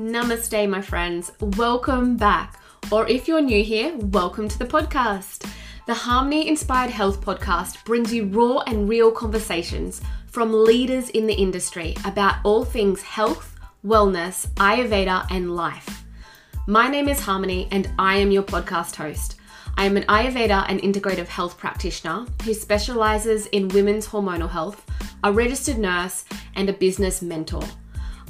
Namaste, my friends. Welcome back. Or if you're new here, welcome to the podcast. The Harmony Inspired Health podcast brings you raw and real conversations from leaders in the industry about all things health, wellness, Ayurveda, and life. My name is Harmony, and I am your podcast host. I am an Ayurveda and integrative health practitioner who specializes in women's hormonal health, a registered nurse, and a business mentor.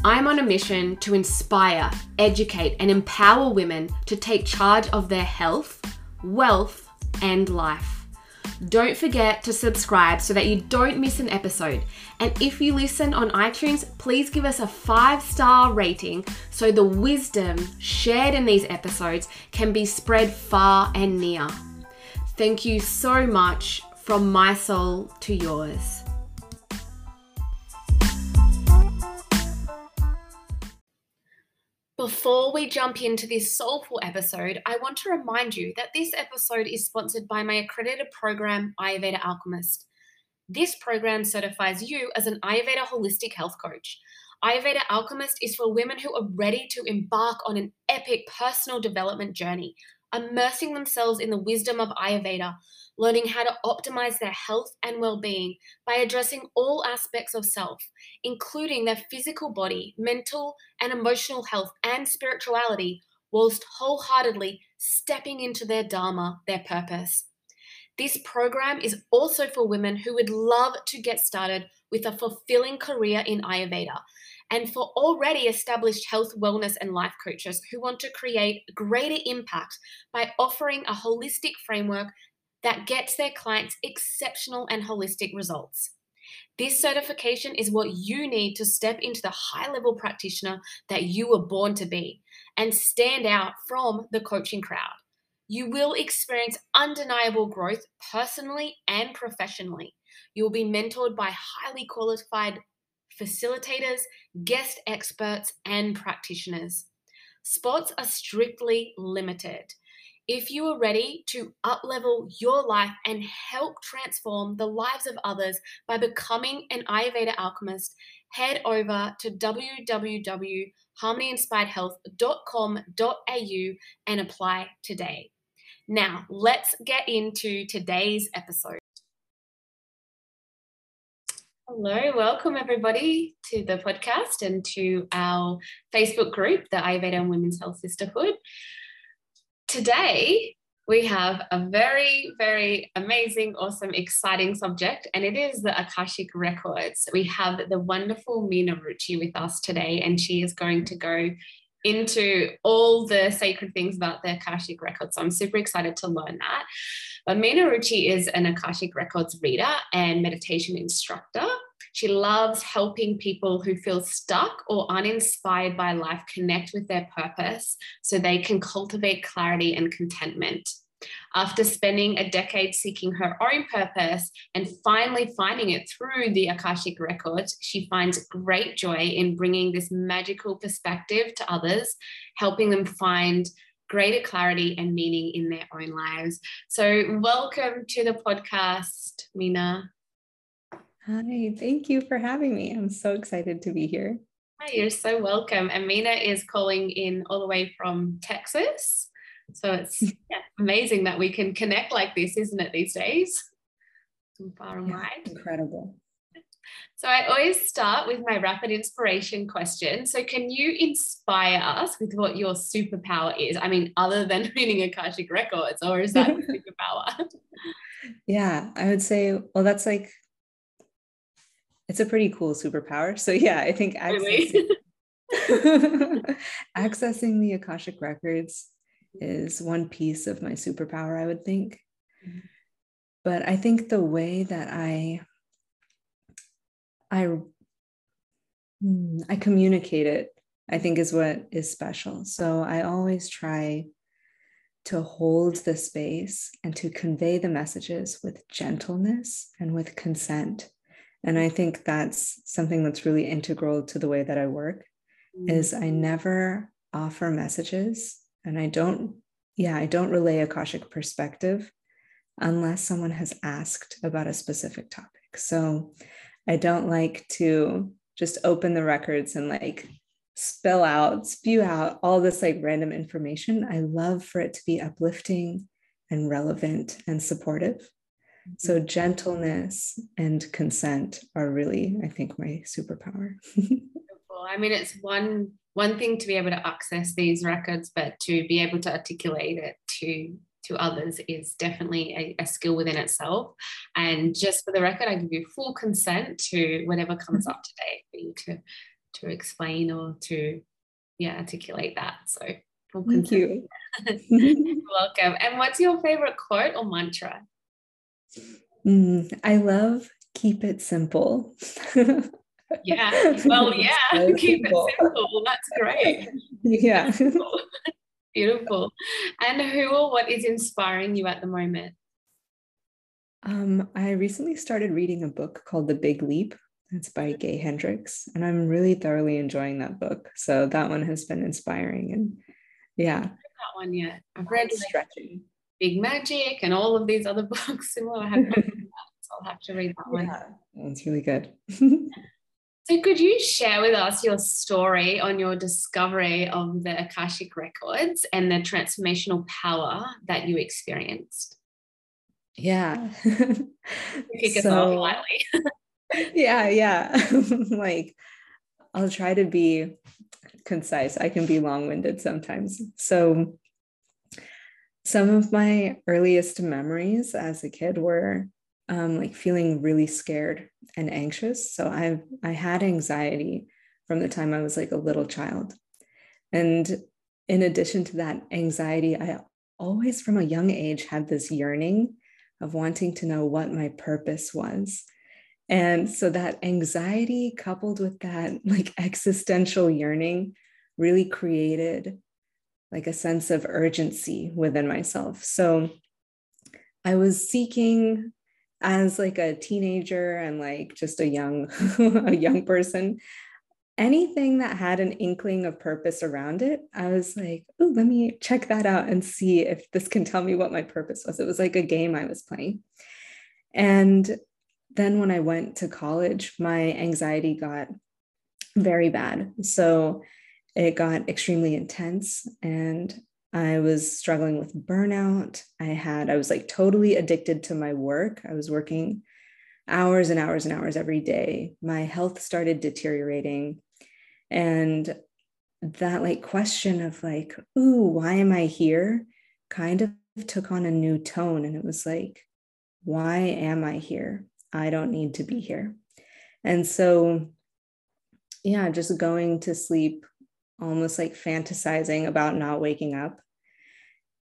I'm on a mission to inspire, educate, and empower women to take charge of their health, wealth, and life. Don't forget to subscribe so that you don't miss an episode. And if you listen on iTunes, please give us a five star rating so the wisdom shared in these episodes can be spread far and near. Thank you so much from my soul to yours. Before we jump into this soulful episode, I want to remind you that this episode is sponsored by my accredited program, Ayurveda Alchemist. This program certifies you as an Ayurveda holistic health coach. Ayurveda Alchemist is for women who are ready to embark on an epic personal development journey, immersing themselves in the wisdom of Ayurveda learning how to optimize their health and well being by addressing all aspects of self, including their physical body, mental and emotional health, and spirituality, whilst wholeheartedly stepping into their Dharma, their purpose. This program is also for women who would love to get started with a fulfilling career in Ayurveda, and for already established health, wellness, and life coaches who want to create greater impact by offering a holistic framework that gets their clients exceptional and holistic results. This certification is what you need to step into the high level practitioner that you were born to be and stand out from the coaching crowd. You will experience undeniable growth personally and professionally. You will be mentored by highly qualified facilitators, guest experts, and practitioners. Spots are strictly limited. If you are ready to uplevel your life and help transform the lives of others by becoming an Ayurveda alchemist, head over to www.harmonyinspiredhealth.com.au and apply today. Now, let's get into today's episode. Hello, welcome everybody to the podcast and to our Facebook group, the Ayurveda and Women's Health Sisterhood. Today, we have a very, very amazing, awesome, exciting subject, and it is the Akashic Records. We have the wonderful Mina Ruchi with us today, and she is going to go into all the sacred things about the Akashic Records. So I'm super excited to learn that. But Mina Ruchi is an Akashic Records reader and meditation instructor. She loves helping people who feel stuck or uninspired by life connect with their purpose so they can cultivate clarity and contentment. After spending a decade seeking her own purpose and finally finding it through the Akashic Records, she finds great joy in bringing this magical perspective to others, helping them find greater clarity and meaning in their own lives. So, welcome to the podcast, Mina. Hi, thank you for having me. I'm so excited to be here. Hi, you're so welcome. Amina is calling in all the way from Texas. So it's yeah, amazing that we can connect like this, isn't it, these days? From far and yeah, wide. Incredible. So I always start with my rapid inspiration question. So can you inspire us with what your superpower is? I mean, other than reading Akashic records, or is that superpower? yeah, I would say, well, that's like it's a pretty cool superpower. So yeah, I think accessing, accessing the Akashic records is one piece of my superpower, I would think. Mm-hmm. But I think the way that I I hmm, I communicate it, I think is what is special. So I always try to hold the space and to convey the messages with gentleness and with consent and i think that's something that's really integral to the way that i work mm-hmm. is i never offer messages and i don't yeah i don't relay akashic perspective unless someone has asked about a specific topic so i don't like to just open the records and like spill out, spew out all this like random information. I love for it to be uplifting and relevant and supportive. So, gentleness and consent are really, I think, my superpower. I mean, it's one one thing to be able to access these records, but to be able to articulate it to to others is definitely a, a, skill within itself. And just for the record, I give you full consent to whatever comes up today for you to to explain or to yeah articulate that. So full Thank consent. You're welcome. And what's your favorite quote or mantra? Mm, I love keep it simple. yeah. Well, yeah. So keep simple. it simple. That's great. Yeah. Beautiful. And who or what is inspiring you at the moment? Um, I recently started reading a book called The Big Leap. It's by Gay Hendricks, and I'm really thoroughly enjoying that book. So that one has been inspiring, and yeah, that one yet. I've read like stretching, Big Magic, and all of these other books similar. I have so I'll have to read that one. Yeah, it's really good. So, could you share with us your story on your discovery of the Akashic Records and the transformational power that you experienced? Yeah. Kick us so, off lightly. yeah, yeah. like, I'll try to be concise. I can be long winded sometimes. So, some of my earliest memories as a kid were um, like feeling really scared and anxious. So I I had anxiety from the time I was like a little child, and in addition to that anxiety, I always from a young age had this yearning of wanting to know what my purpose was. And so that anxiety coupled with that like existential yearning really created like a sense of urgency within myself. So I was seeking as like a teenager and like just a young a young person anything that had an inkling of purpose around it i was like oh let me check that out and see if this can tell me what my purpose was. It was like a game i was playing. And then when i went to college my anxiety got very bad. So it got extremely intense and I was struggling with burnout. I had, I was like totally addicted to my work. I was working hours and hours and hours every day. My health started deteriorating. And that like question of like, ooh, why am I here? kind of took on a new tone. And it was like, why am I here? I don't need to be here. And so, yeah, just going to sleep almost like fantasizing about not waking up.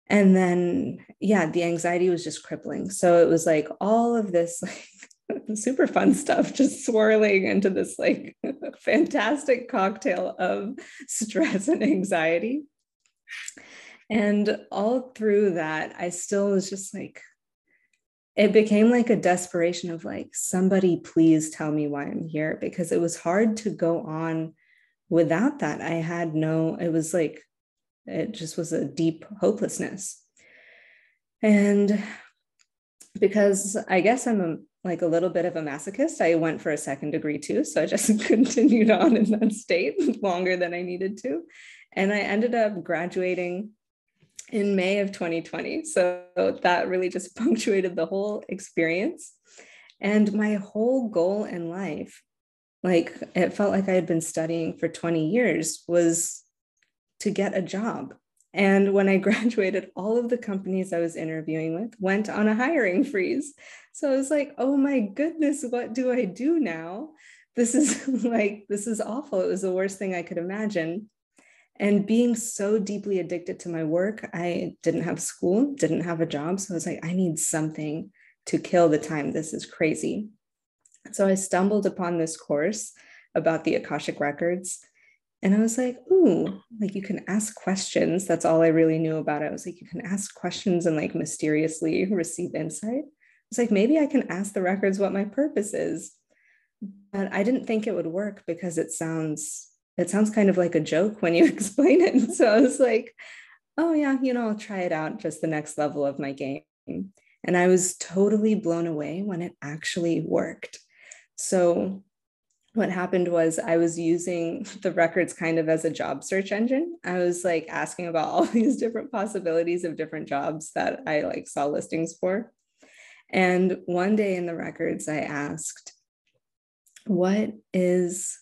And then, yeah, the anxiety was just crippling. So it was like all of this like super fun stuff just swirling into this like fantastic cocktail of stress and anxiety. And all through that, I still was just like, it became like a desperation of like, somebody please tell me why I'm here because it was hard to go on without that, I had no, it was like, it just was a deep hopelessness. And because I guess I'm a, like a little bit of a masochist, I went for a second degree too. So I just continued on in that state longer than I needed to. And I ended up graduating in May of 2020. So that really just punctuated the whole experience. And my whole goal in life like it felt like I had been studying for 20 years was to get a job. And when I graduated, all of the companies I was interviewing with went on a hiring freeze. So I was like, oh my goodness, what do I do now? This is like, this is awful. It was the worst thing I could imagine. And being so deeply addicted to my work, I didn't have school, didn't have a job. So I was like, I need something to kill the time. This is crazy. So I stumbled upon this course about the Akashic Records. And I was like, ooh, like you can ask questions. That's all I really knew about it. I was like, you can ask questions and like mysteriously receive insight. It's like, maybe I can ask the records what my purpose is. But I didn't think it would work because it sounds it sounds kind of like a joke when you explain it. So I was like, oh yeah, you know, I'll try it out, just the next level of my game. And I was totally blown away when it actually worked. So what happened was I was using the records kind of as a job search engine. I was like asking about all these different possibilities of different jobs that I like saw listings for. And one day in the records, I asked, What is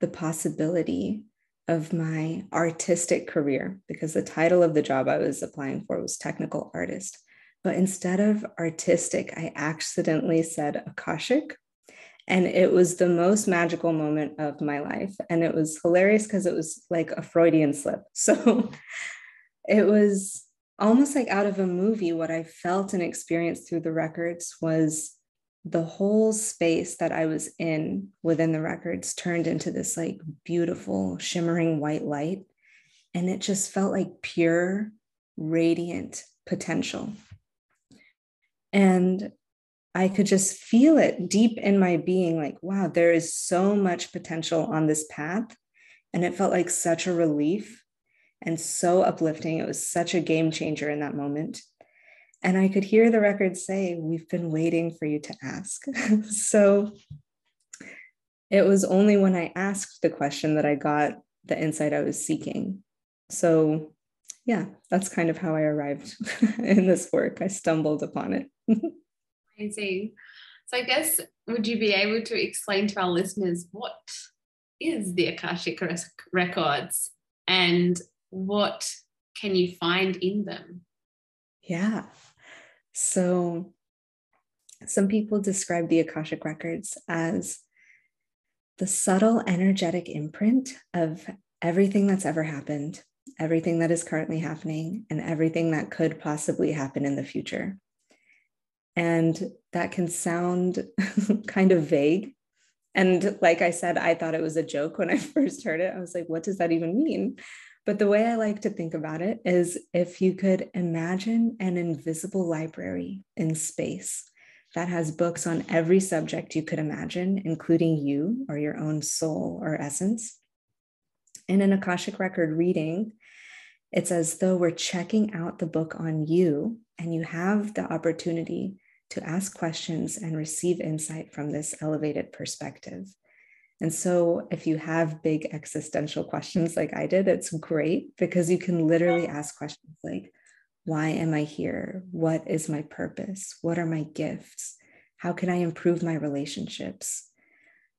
the possibility of my artistic career? Because the title of the job I was applying for was technical artist. But instead of artistic, I accidentally said Akashic and it was the most magical moment of my life. And it was hilarious because it was like a Freudian slip. So it was almost like out of a movie. What I felt and experienced through the records was the whole space that I was in within the records turned into this like beautiful, shimmering white light. And it just felt like pure, radiant potential. And I could just feel it deep in my being like, wow, there is so much potential on this path. And it felt like such a relief and so uplifting. It was such a game changer in that moment. And I could hear the record say, We've been waiting for you to ask. so it was only when I asked the question that I got the insight I was seeking. So, yeah, that's kind of how I arrived in this work. I stumbled upon it. Amazing. So I guess would you be able to explain to our listeners what is the Akashic records and what can you find in them? Yeah. So some people describe the Akashic records as the subtle energetic imprint of everything that's ever happened, everything that is currently happening, and everything that could possibly happen in the future. And that can sound kind of vague. And like I said, I thought it was a joke when I first heard it. I was like, what does that even mean? But the way I like to think about it is if you could imagine an invisible library in space that has books on every subject you could imagine, including you or your own soul or essence. In an Akashic record reading, it's as though we're checking out the book on you, and you have the opportunity to ask questions and receive insight from this elevated perspective. And so, if you have big existential questions like I did, it's great because you can literally ask questions like, Why am I here? What is my purpose? What are my gifts? How can I improve my relationships?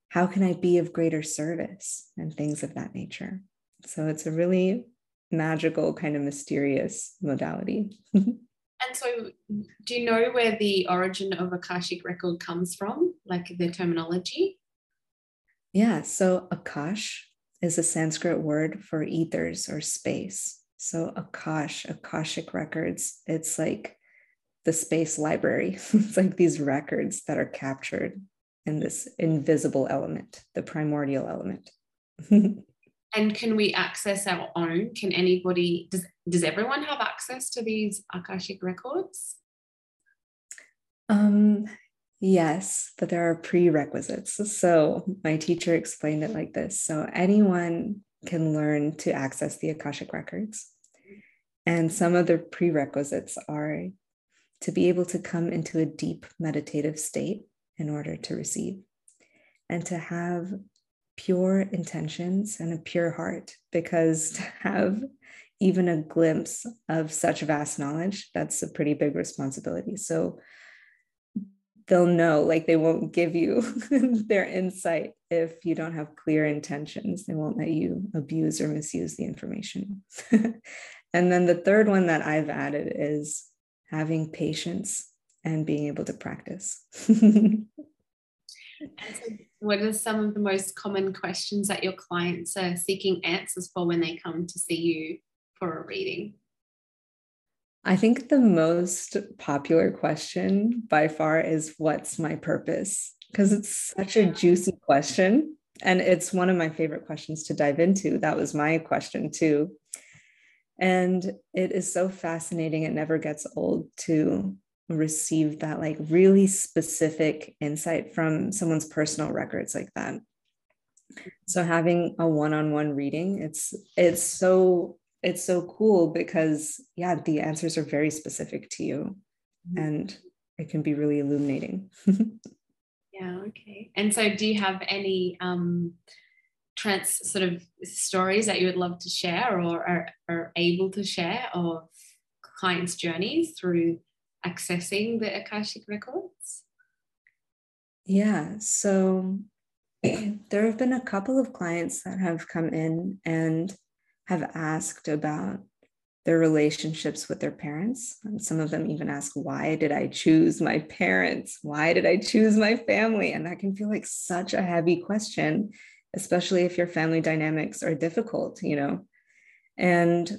How can I be of greater service? And things of that nature. So, it's a really magical, kind of mysterious modality. And so, do you know where the origin of Akashic record comes from, like the terminology? Yeah, so Akash is a Sanskrit word for ethers or space. So Akash, Akashic records, it's like the space library. it's like these records that are captured in this invisible element, the primordial element. and can we access our own? Can anybody does does everyone have access to these akashic records? Um yes but there are prerequisites. So my teacher explained it like this. So anyone can learn to access the akashic records. And some of the prerequisites are to be able to come into a deep meditative state in order to receive and to have pure intentions and a pure heart because to have even a glimpse of such vast knowledge that's a pretty big responsibility. So they'll know like they won't give you their insight if you don't have clear intentions. They won't let you abuse or misuse the information. And then the third one that i've added is having patience and being able to practice what are some of the most common questions that your clients are seeking answers for when they come to see you for a reading? I think the most popular question by far is What's my purpose? Because it's such a juicy question. And it's one of my favorite questions to dive into. That was my question too. And it is so fascinating. It never gets old to receive that like really specific insight from someone's personal records like that so having a one-on-one reading it's it's so it's so cool because yeah the answers are very specific to you mm-hmm. and it can be really illuminating yeah okay. And so do you have any um trans sort of stories that you would love to share or are, are able to share of clients' journeys through accessing the Akashic records? Yeah, so there have been a couple of clients that have come in and have asked about their relationships with their parents. And some of them even ask, Why did I choose my parents? Why did I choose my family? And that can feel like such a heavy question, especially if your family dynamics are difficult, you know? And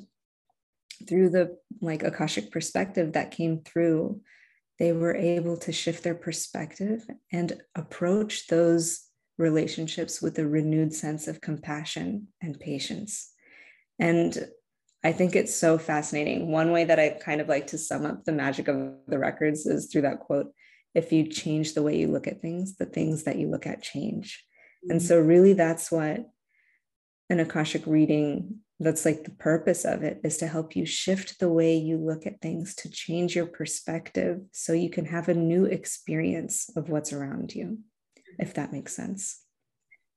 through the like Akashic perspective that came through, they were able to shift their perspective and approach those relationships with a renewed sense of compassion and patience. And I think it's so fascinating. One way that I kind of like to sum up the magic of the records is through that quote if you change the way you look at things, the things that you look at change. Mm-hmm. And so, really, that's what an Akashic reading that's like the purpose of it is to help you shift the way you look at things to change your perspective so you can have a new experience of what's around you if that makes sense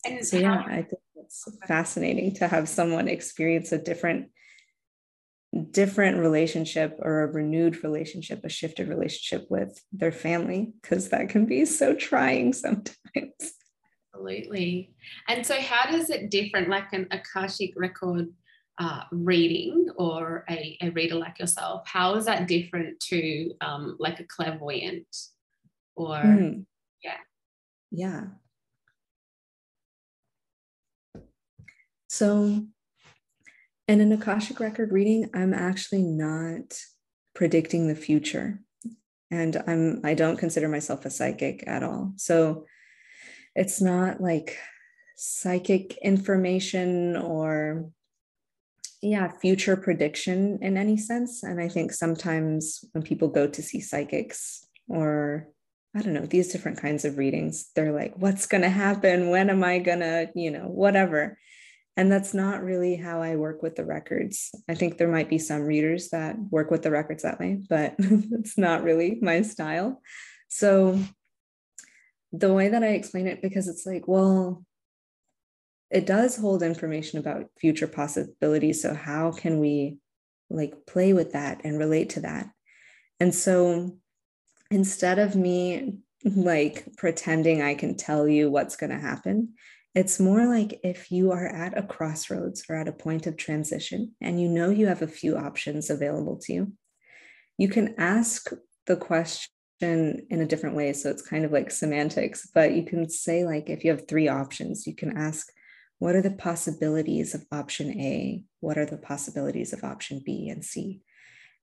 and so yeah i think it's fascinating to have someone experience a different different relationship or a renewed relationship, a shifted relationship with their family, because that can be so trying sometimes. Absolutely. And so, how does it different, like an Akashic record uh, reading or a, a, reader like yourself? How is that different to um, like a clairvoyant or, mm. yeah? Yeah. So, in an Akashic record reading, I'm actually not predicting the future. And I'm I don't consider myself a psychic at all. So it's not like psychic information or yeah, future prediction in any sense. And I think sometimes when people go to see psychics or I don't know, these different kinds of readings, they're like, what's going to happen? When am I going to, you know, whatever. And that's not really how I work with the records. I think there might be some readers that work with the records that way, but it's not really my style. So the way that I explain it, because it's like, well, it does hold information about future possibilities. So how can we like play with that and relate to that? And so instead of me like pretending I can tell you what's going to happen, it's more like if you are at a crossroads or at a point of transition and you know you have a few options available to you, you can ask the question in a different way. So it's kind of like semantics, but you can say, like, if you have three options, you can ask, what are the possibilities of option A? What are the possibilities of option B and C?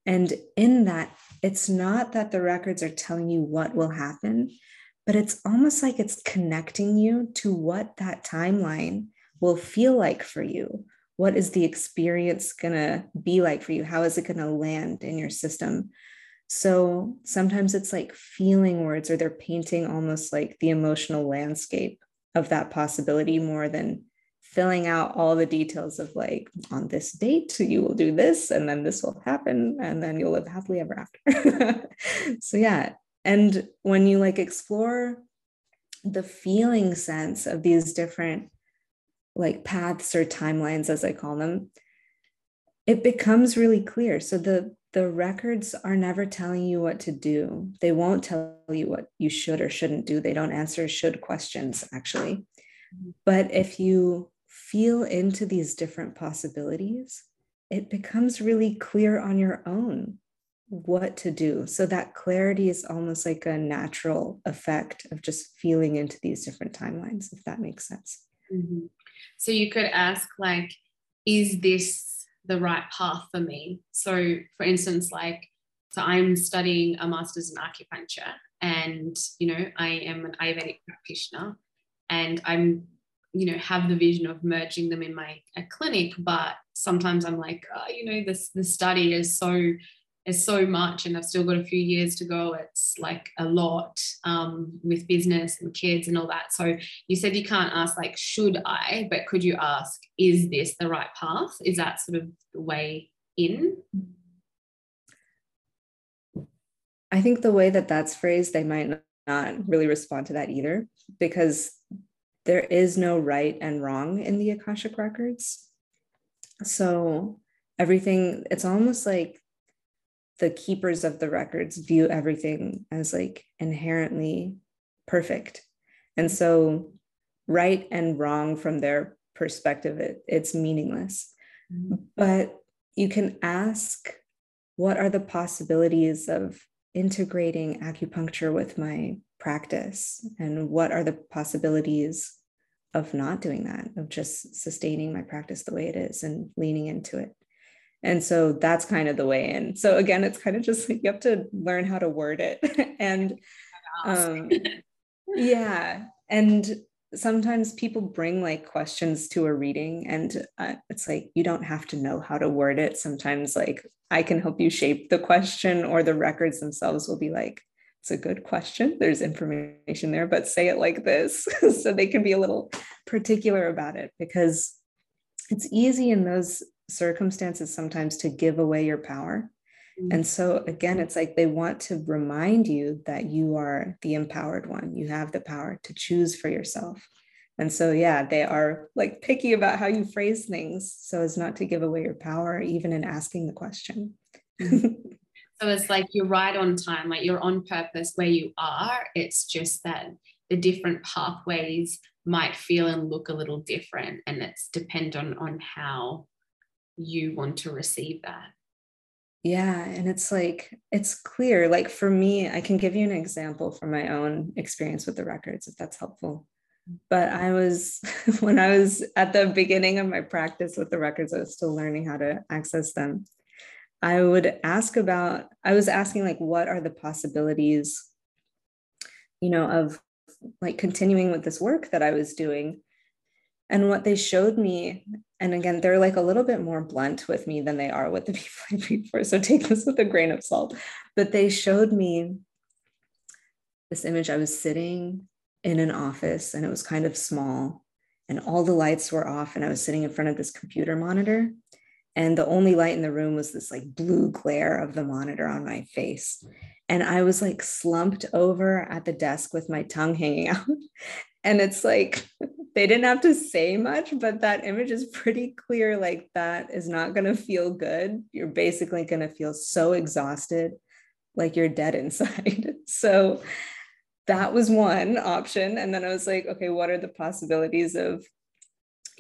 And in that, it's not that the records are telling you what will happen, but it's almost like it's connecting you to what that timeline will feel like for you. What is the experience going to be like for you? How is it going to land in your system? So sometimes it's like feeling words, or they're painting almost like the emotional landscape of that possibility more than filling out all the details of like on this date you will do this and then this will happen and then you'll live happily ever after. So yeah. And when you like explore the feeling sense of these different like paths or timelines as i call them it becomes really clear. So the the records are never telling you what to do. They won't tell you what you should or shouldn't do. They don't answer should questions actually. Mm-hmm. but if you feel into these different possibilities it becomes really clear on your own what to do. So that clarity is almost like a natural effect of just feeling into these different timelines, if that makes sense. Mm-hmm. So you could ask, like, is this the right path for me? So, for instance, like, so I'm studying a master's in acupuncture, and you know, I am an Ayurvedic practitioner, and I'm you know have the vision of merging them in my clinic but sometimes i'm like oh, you know this the study is so is so much and I've still got a few years to go. It's like a lot um, with business and kids and all that. So you said you can't ask like, should I, but could you ask, is this the right path? Is that sort of the way in? I think the way that that's phrased, they might not really respond to that either because there is no right and wrong in the Akashic records. So everything, it's almost like the keepers of the records view everything as like inherently perfect. And so right and wrong from their perspective, it, it's meaningless. Mm-hmm. But you can ask what are the possibilities of integrating acupuncture with my practice? And what are the possibilities of not doing that of just sustaining my practice the way it is and leaning into it? And so that's kind of the way in. So again it's kind of just like you have to learn how to word it. And um, yeah. And sometimes people bring like questions to a reading and uh, it's like you don't have to know how to word it. Sometimes like i can help you shape the question or the records themselves will be like it's a good question there's information there but say it like this so they can be a little particular about it because it's easy in those circumstances sometimes to give away your power Mm-hmm. And so, again, it's like they want to remind you that you are the empowered one. You have the power to choose for yourself. And so, yeah, they are like picky about how you phrase things so as not to give away your power, even in asking the question. So it's like you're right on time, like you're on purpose where you are. It's just that the different pathways might feel and look a little different. And it's dependent on how you want to receive that. Yeah. And it's like, it's clear. Like for me, I can give you an example from my own experience with the records, if that's helpful. But I was, when I was at the beginning of my practice with the records, I was still learning how to access them. I would ask about, I was asking, like, what are the possibilities, you know, of like continuing with this work that I was doing and what they showed me, and again, they're like a little bit more blunt with me than they are with the people I treat for. So take this with a grain of salt. But they showed me this image. I was sitting in an office and it was kind of small, and all the lights were off. And I was sitting in front of this computer monitor. And the only light in the room was this like blue glare of the monitor on my face. And I was like slumped over at the desk with my tongue hanging out. And it's like, they didn't have to say much, but that image is pretty clear. Like, that is not going to feel good. You're basically going to feel so exhausted, like you're dead inside. so, that was one option. And then I was like, okay, what are the possibilities of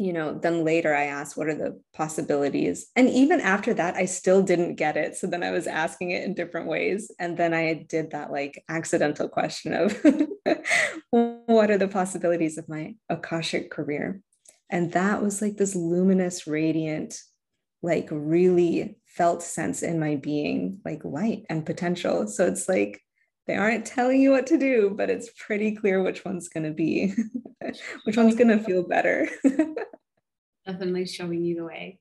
you know, then later I asked, what are the possibilities? And even after that, I still didn't get it. So then I was asking it in different ways. And then I did that like accidental question of what are the possibilities of my Akashic career? And that was like this luminous, radiant, like really felt sense in my being, like light and potential. So it's like, they aren't telling you what to do, but it's pretty clear which one's going to be, which one's going to feel better. Definitely showing you the way.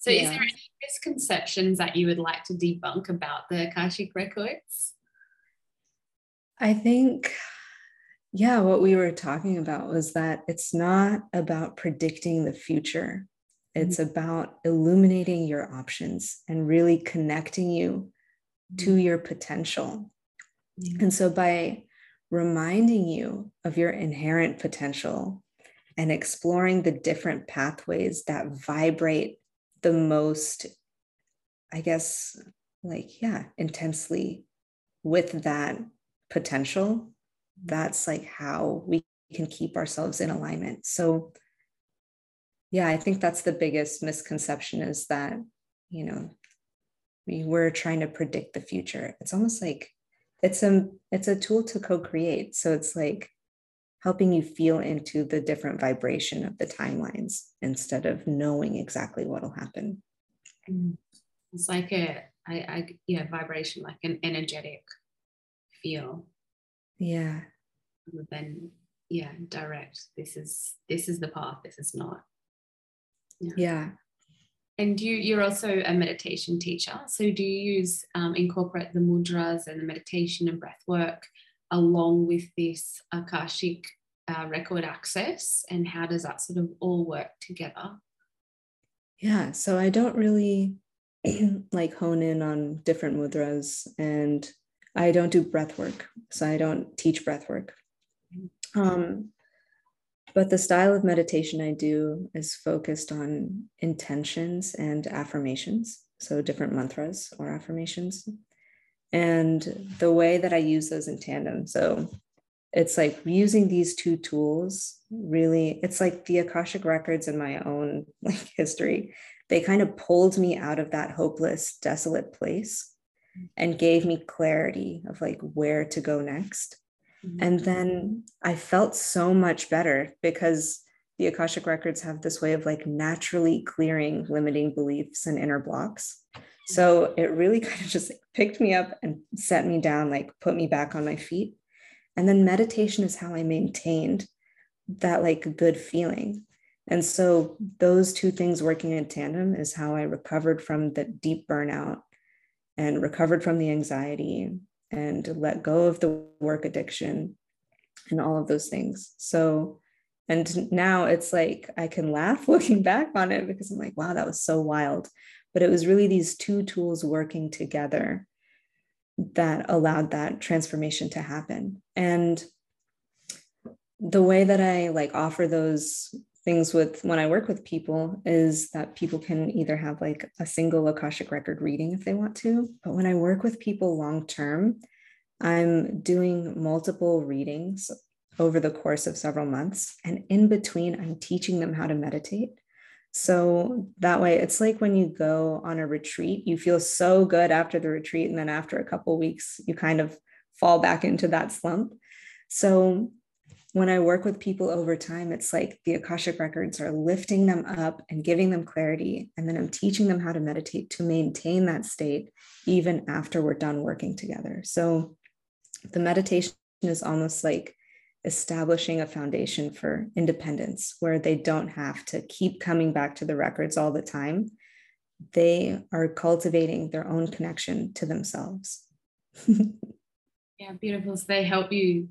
So, yeah. is there any misconceptions that you would like to debunk about the Akashic records? I think, yeah, what we were talking about was that it's not about predicting the future. It's mm-hmm. about illuminating your options and really connecting you to mm-hmm. your potential and so by reminding you of your inherent potential and exploring the different pathways that vibrate the most, I guess, like, yeah, intensely with that potential, that's like how we can keep ourselves in alignment. So, yeah, I think that's the biggest misconception is that, you know, we were trying to predict the future. It's almost like it's a it's a tool to co-create. So it's like helping you feel into the different vibration of the timelines instead of knowing exactly what'll happen. Mm. it's like a I, I yeah vibration like an energetic feel. Yeah. Then yeah direct this is this is the path this is not. Yeah, yeah. And you, you're also a meditation teacher. So do you use um, incorporate the mudras and the meditation and breath work along with this Akashic uh, record access? And how does that sort of all work together? Yeah, so I don't really like hone in on different mudras and I don't do breath work, so I don't teach breath work. Um, but the style of meditation I do is focused on intentions and affirmations, so different mantras or affirmations. And the way that I use those in tandem. So it's like using these two tools really, it's like the Akashic records in my own like history. They kind of pulled me out of that hopeless, desolate place and gave me clarity of like where to go next. Mm-hmm. And then I felt so much better because the Akashic records have this way of like naturally clearing limiting beliefs and inner blocks. So it really kind of just picked me up and set me down, like put me back on my feet. And then meditation is how I maintained that like good feeling. And so those two things working in tandem is how I recovered from the deep burnout and recovered from the anxiety and let go of the work addiction and all of those things. So, and now it's like I can laugh looking back on it because I'm like, wow, that was so wild. But it was really these two tools working together that allowed that transformation to happen. And the way that I like offer those things with when I work with people is that people can either have like a single Akashic record reading if they want to. But when I work with people long term, I'm doing multiple readings over the course of several months. And in between, I'm teaching them how to meditate. So that way, it's like when you go on a retreat, you feel so good after the retreat. And then after a couple weeks, you kind of fall back into that slump. So when I work with people over time, it's like the Akashic records are lifting them up and giving them clarity. And then I'm teaching them how to meditate to maintain that state even after we're done working together. So the meditation is almost like establishing a foundation for independence where they don't have to keep coming back to the records all the time. They are cultivating their own connection to themselves. yeah, beautiful. So they help you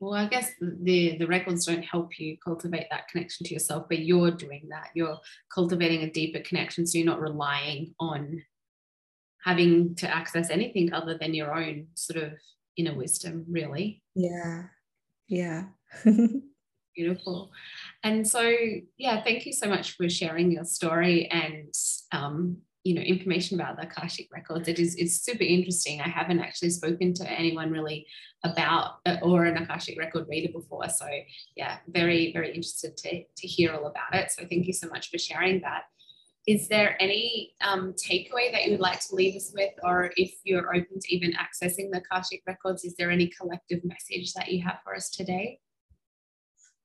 well i guess the the records don't help you cultivate that connection to yourself but you're doing that. You're cultivating a deeper connection so you're not relying on having to access anything other than your own sort of inner wisdom really. Yeah. Yeah. Beautiful. And so yeah thank you so much for sharing your story and um, you know information about the Akashic records. It is it's super interesting. I haven't actually spoken to anyone really about or an Akashic record reader before. So yeah, very very interested to to hear all about it. So thank you so much for sharing that. Is there any um, takeaway that you would like to leave us with, or if you're open to even accessing the Akashic records, is there any collective message that you have for us today?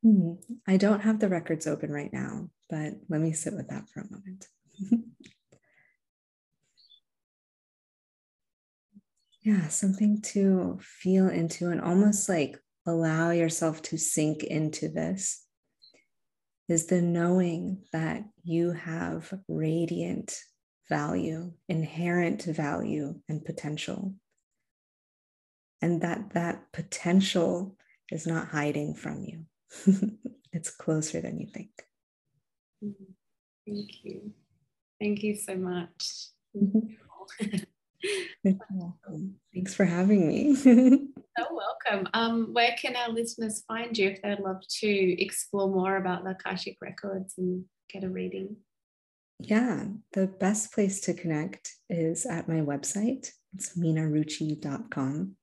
Hmm. I don't have the records open right now, but let me sit with that for a moment. Yeah, something to feel into and almost like allow yourself to sink into this is the knowing that you have radiant value, inherent value, and potential. And that that potential is not hiding from you, it's closer than you think. Mm-hmm. Thank you. Thank you so much. Mm-hmm. You're welcome. Thanks for having me. so welcome. Um, where can our listeners find you if they'd love to explore more about the Akashic Records and get a reading? Yeah, the best place to connect is at my website. It's minaruchi.com.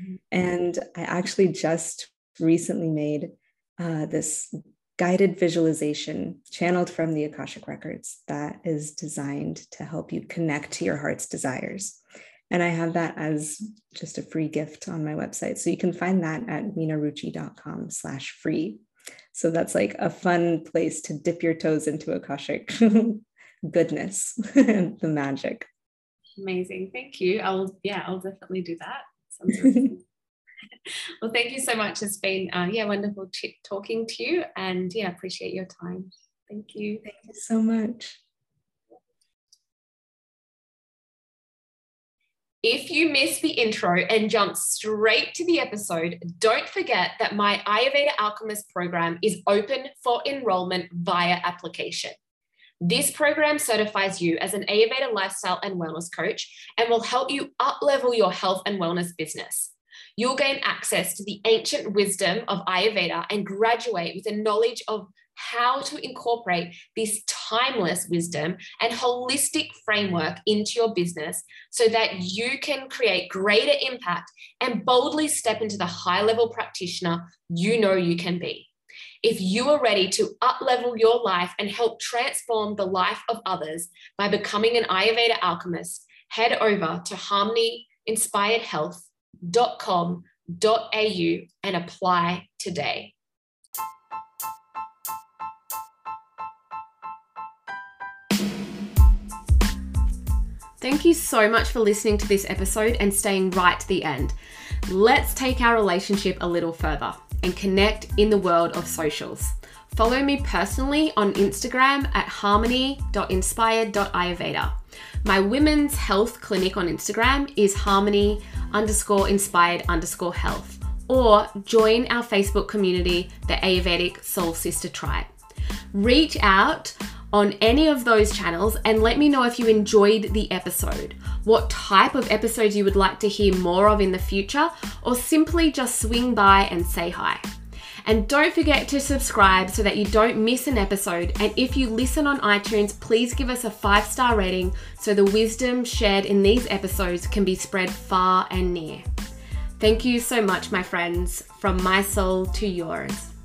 Mm-hmm. And I actually just recently made uh, this guided visualization channeled from the Akashic Records that is designed to help you connect to your heart's desires. And I have that as just a free gift on my website. So you can find that at minaruchi.com slash free. So that's like a fun place to dip your toes into Akashic goodness, the magic. Amazing. Thank you. I'll, yeah, I'll definitely do that. well, thank you so much. It's been, uh, yeah, wonderful talking to you and yeah, appreciate your time. Thank you. Thank you so much. If you missed the intro and jump straight to the episode, don't forget that my Ayurveda Alchemist program is open for enrollment via application. This program certifies you as an Ayurveda lifestyle and wellness coach and will help you uplevel your health and wellness business. You'll gain access to the ancient wisdom of Ayurveda and graduate with a knowledge of how to incorporate this timeless wisdom and holistic framework into your business so that you can create greater impact and boldly step into the high level practitioner you know you can be. If you are ready to uplevel your life and help transform the life of others by becoming an Ayurveda alchemist, head over to harmonyinspiredhealth.com.au and apply today. Thank you so much for listening to this episode and staying right to the end. Let's take our relationship a little further and connect in the world of socials. Follow me personally on Instagram at harmony.inspired.ayurveda. My women's health clinic on Instagram is harmony underscore inspired underscore health. Or join our Facebook community, the Ayurvedic Soul Sister Tribe. Reach out on any of those channels and let me know if you enjoyed the episode, what type of episodes you would like to hear more of in the future, or simply just swing by and say hi. And don't forget to subscribe so that you don't miss an episode. And if you listen on iTunes, please give us a five star rating so the wisdom shared in these episodes can be spread far and near. Thank you so much, my friends, from my soul to yours.